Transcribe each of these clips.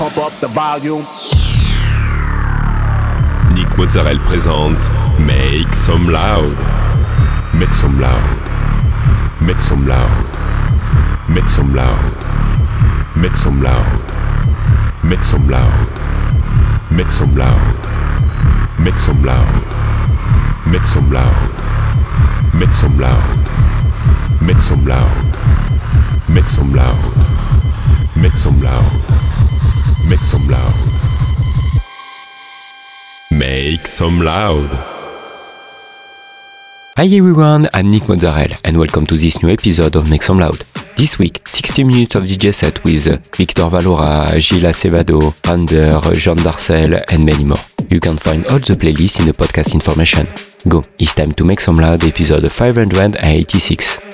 pump up the volume. Nick Mozzarella présente Make Some Loud. Make some loud. Make some loud. Make some loud. Make some loud. Make some loud. Make some loud. Make some loud. Make some loud. Make some loud. Make some loud. Make some loud. Make some loud. Make some loud. Make some loud. Hi everyone, I'm Nick Mozzarella and welcome to this new episode of Make Some Loud. This week, 60 minutes of DJ set with Victor Valora, Gilles Acevado, Ander, Jean Darcel and many more. You can find all the playlists in the podcast information. Go, it's time to make some loud episode 586.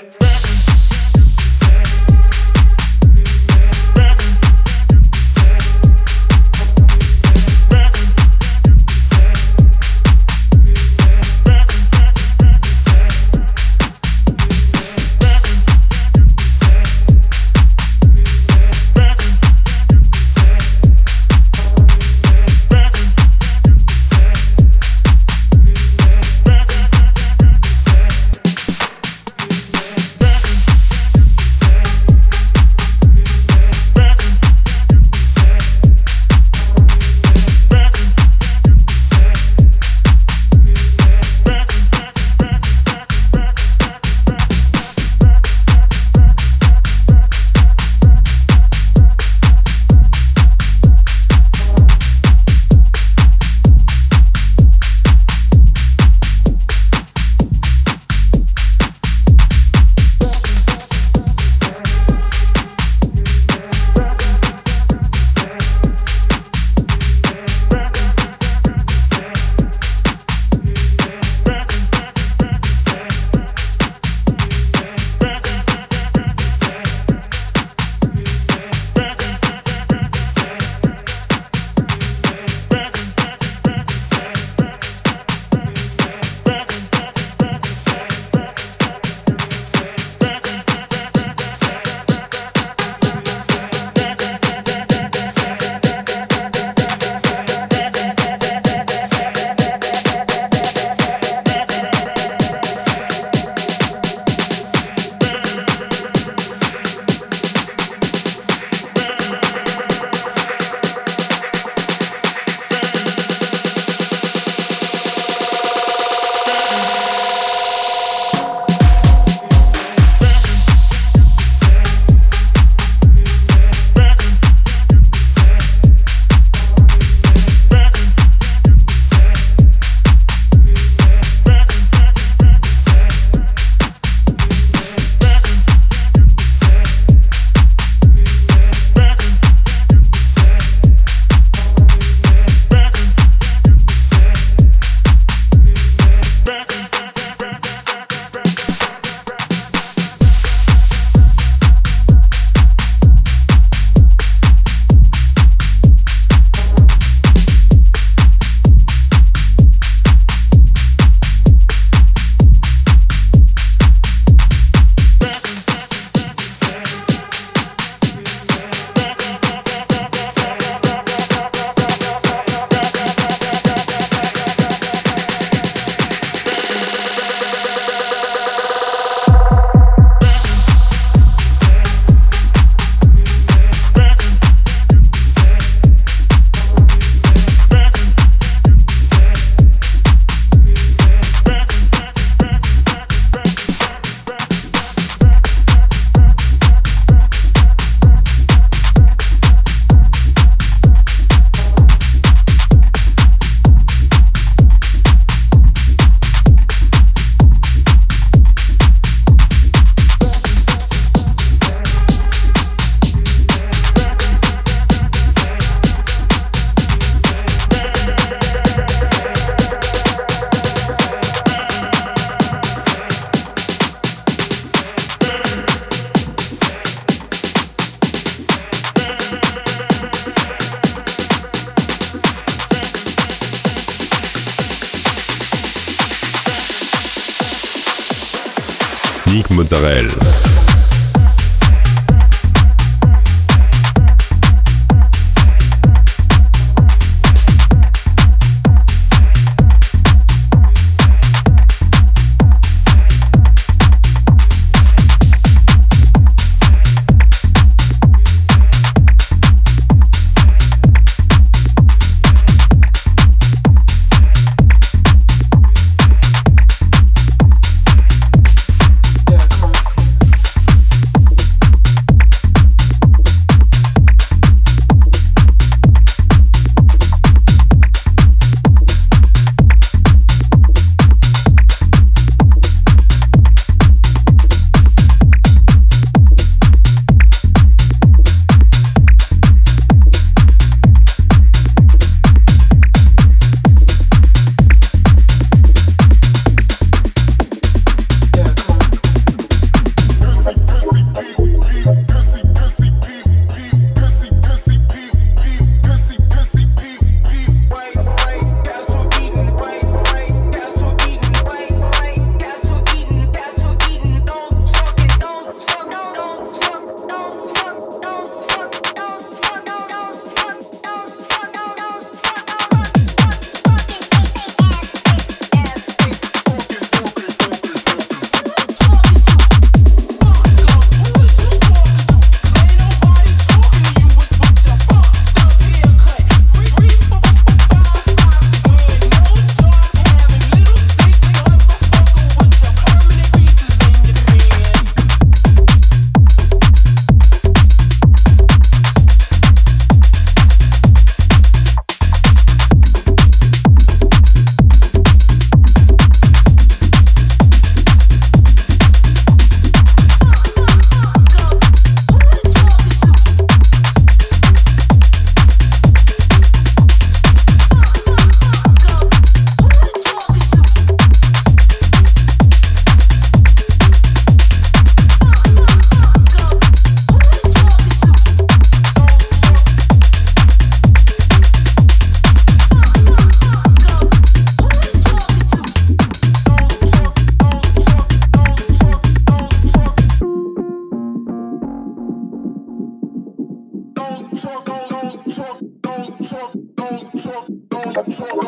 on the floor.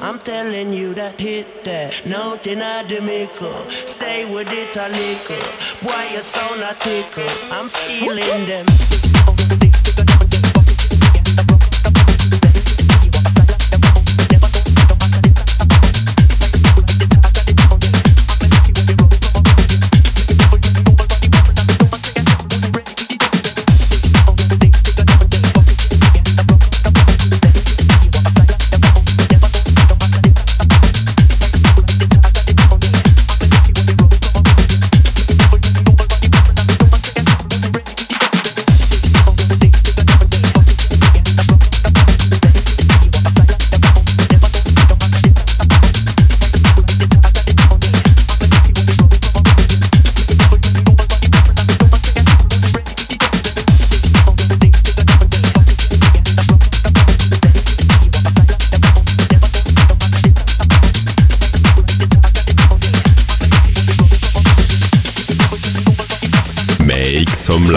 I'm telling you that hit that. No deny maker. Stay with it a liquor. Boy, you're so not tickle. I'm feeling them.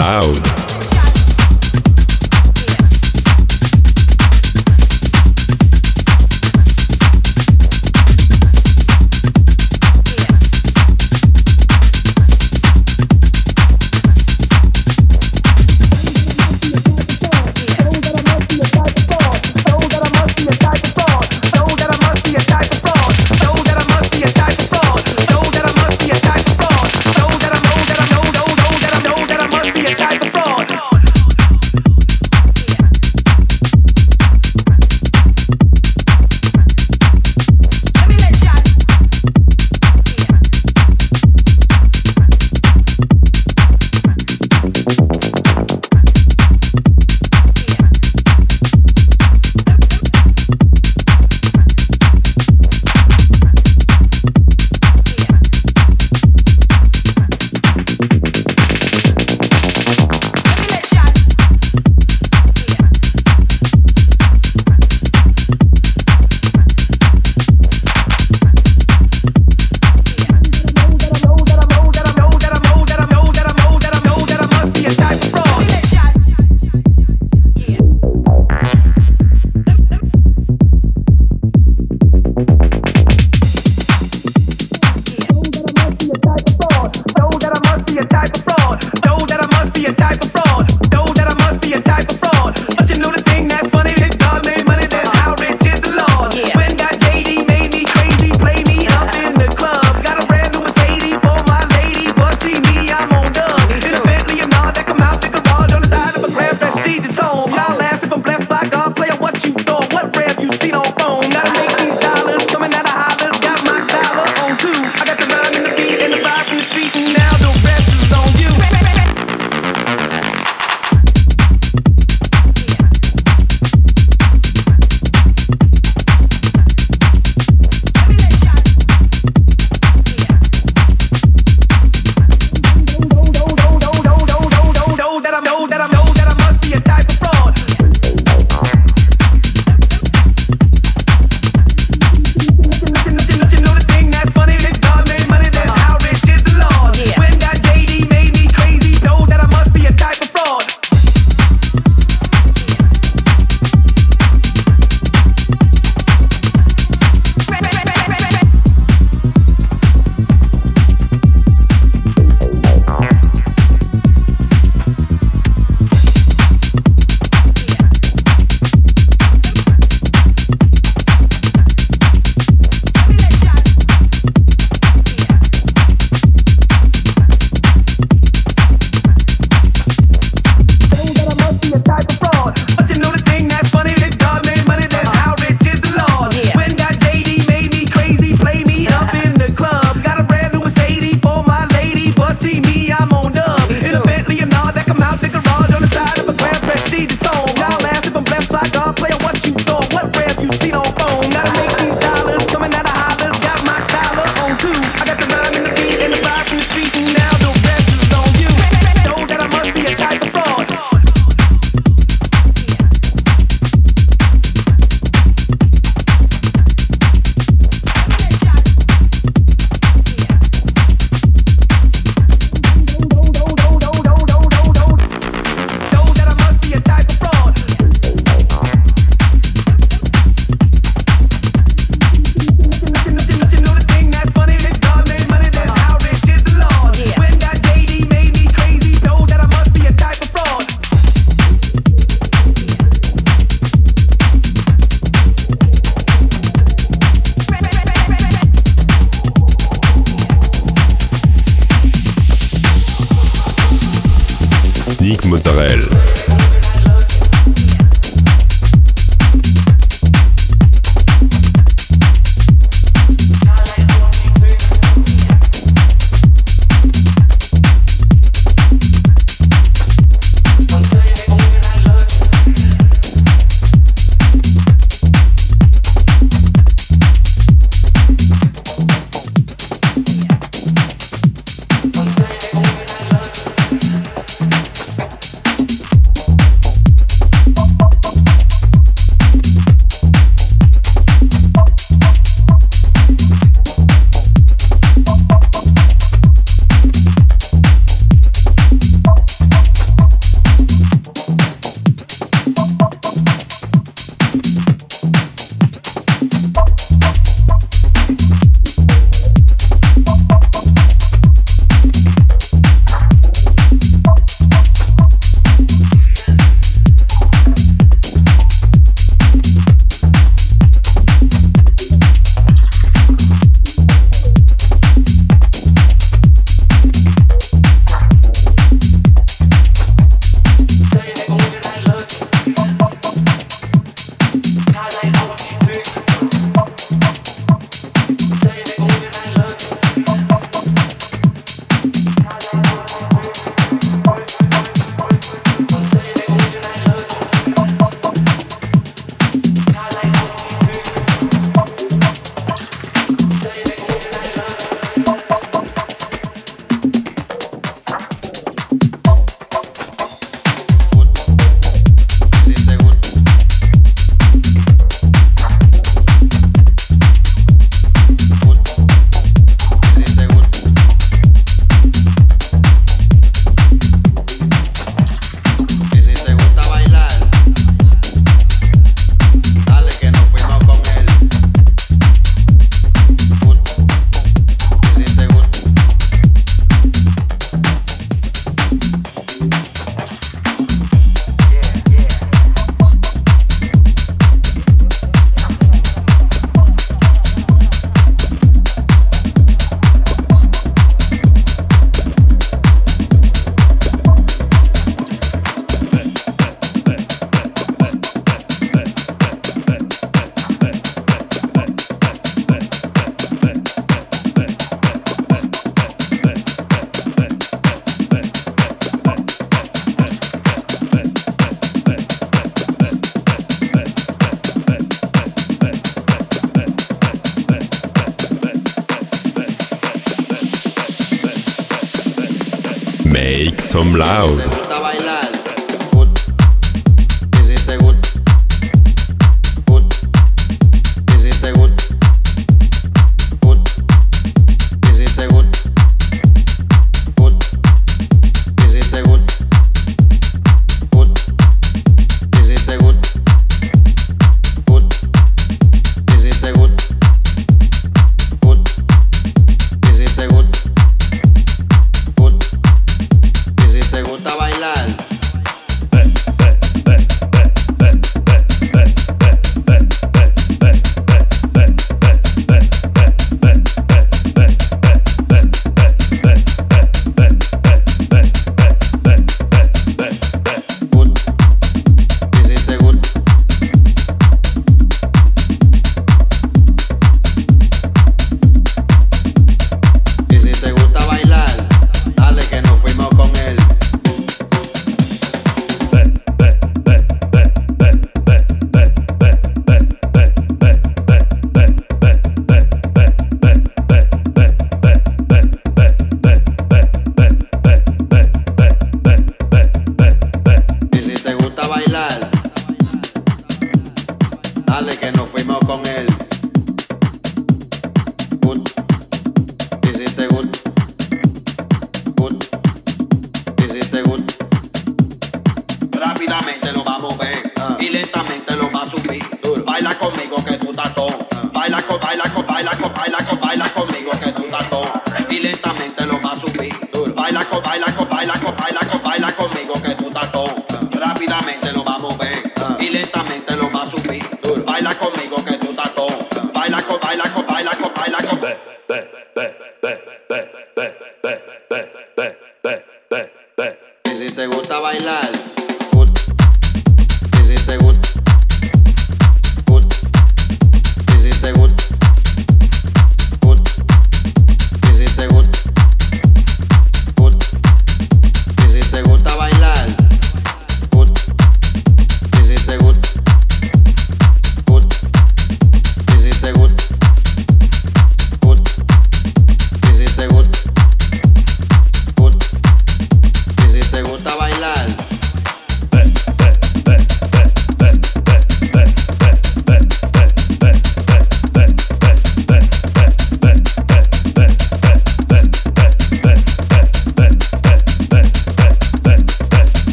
loud.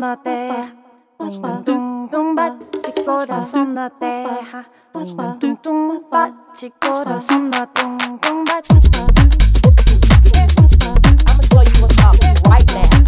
date, tum. I'm gonna show you up right now.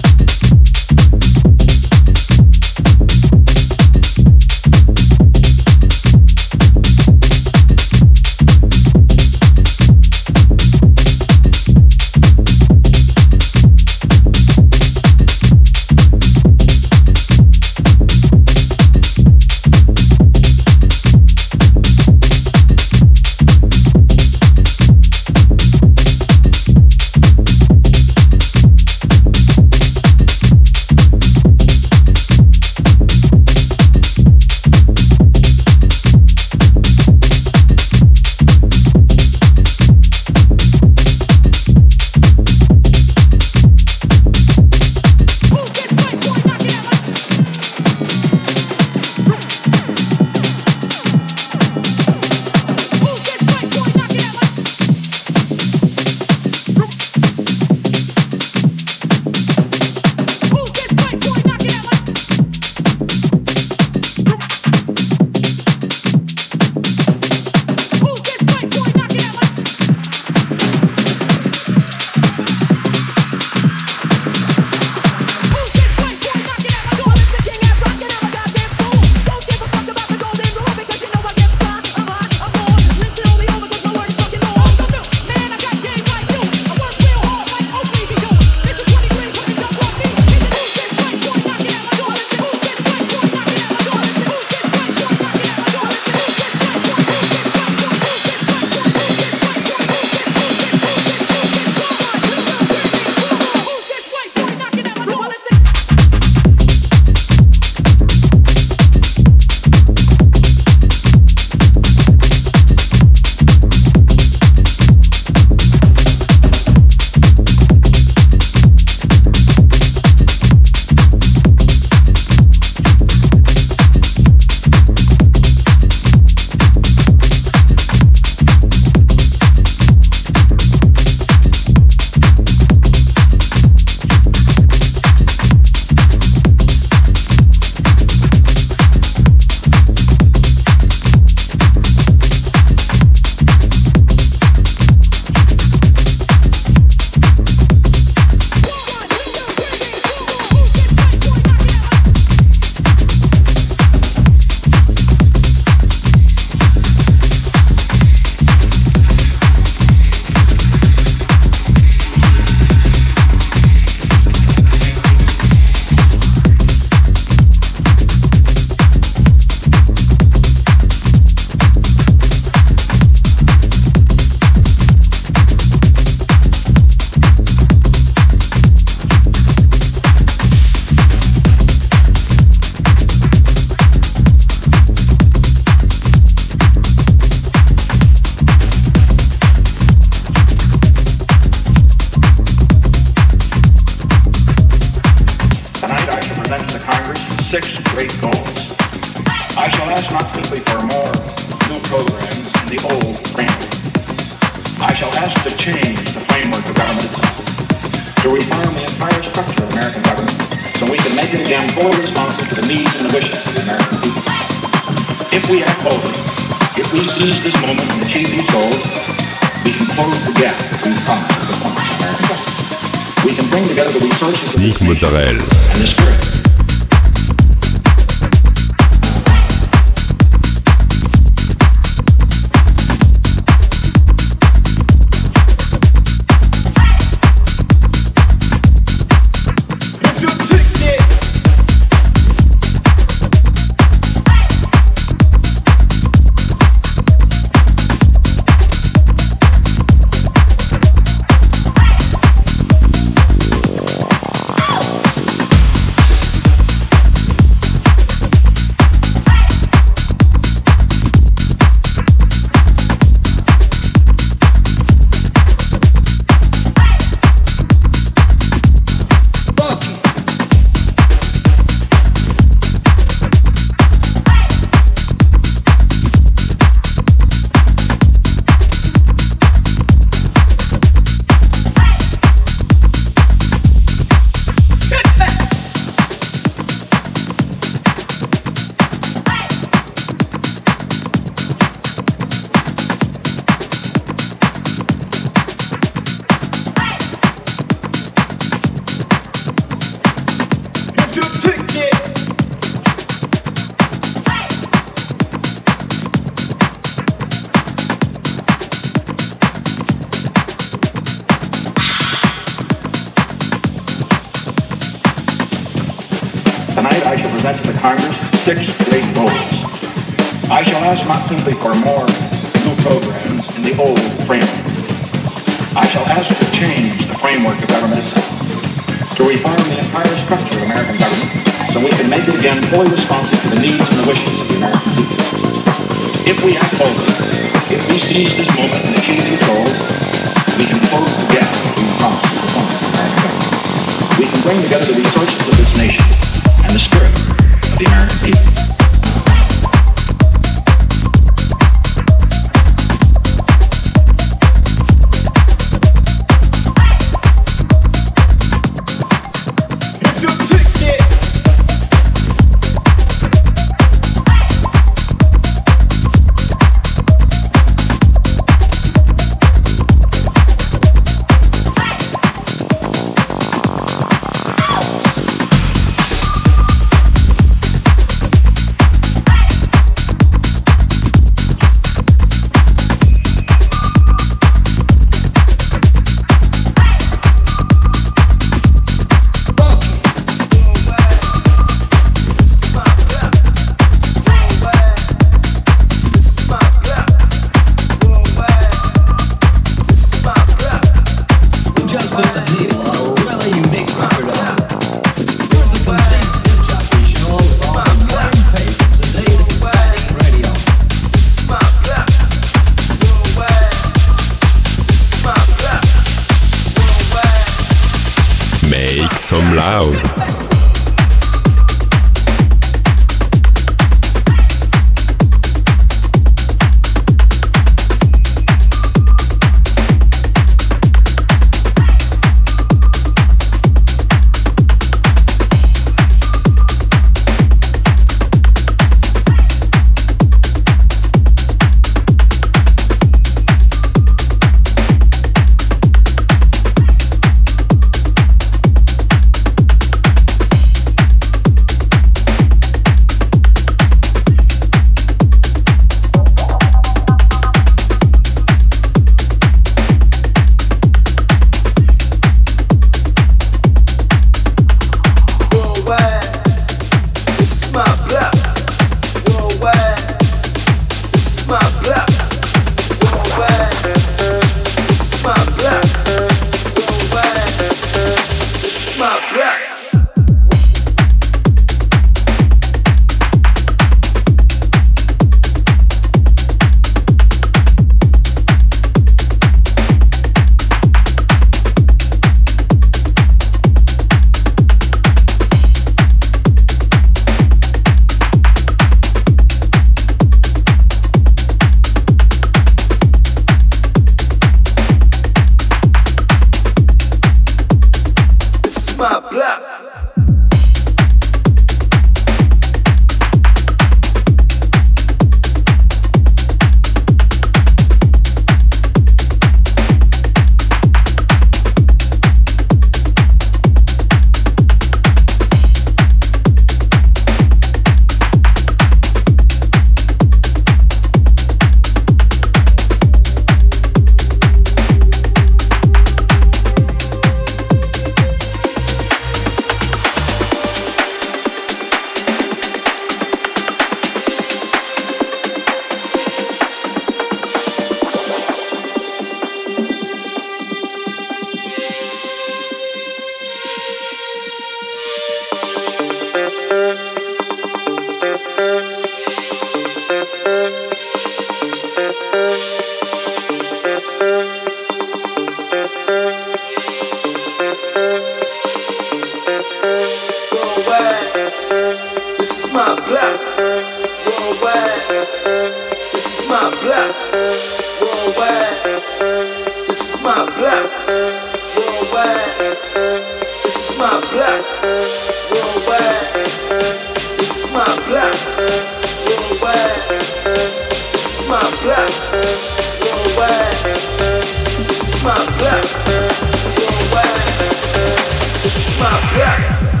Yeah.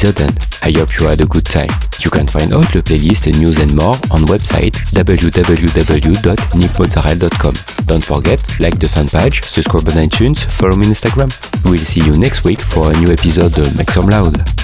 Episode and I hope you had a good time. You can find all the playlist and news and more on website www.nickmozzarella.com. Don't forget, like the fan page, subscribe on iTunes, follow me on Instagram. We'll see you next week for a new episode of Make Some Loud.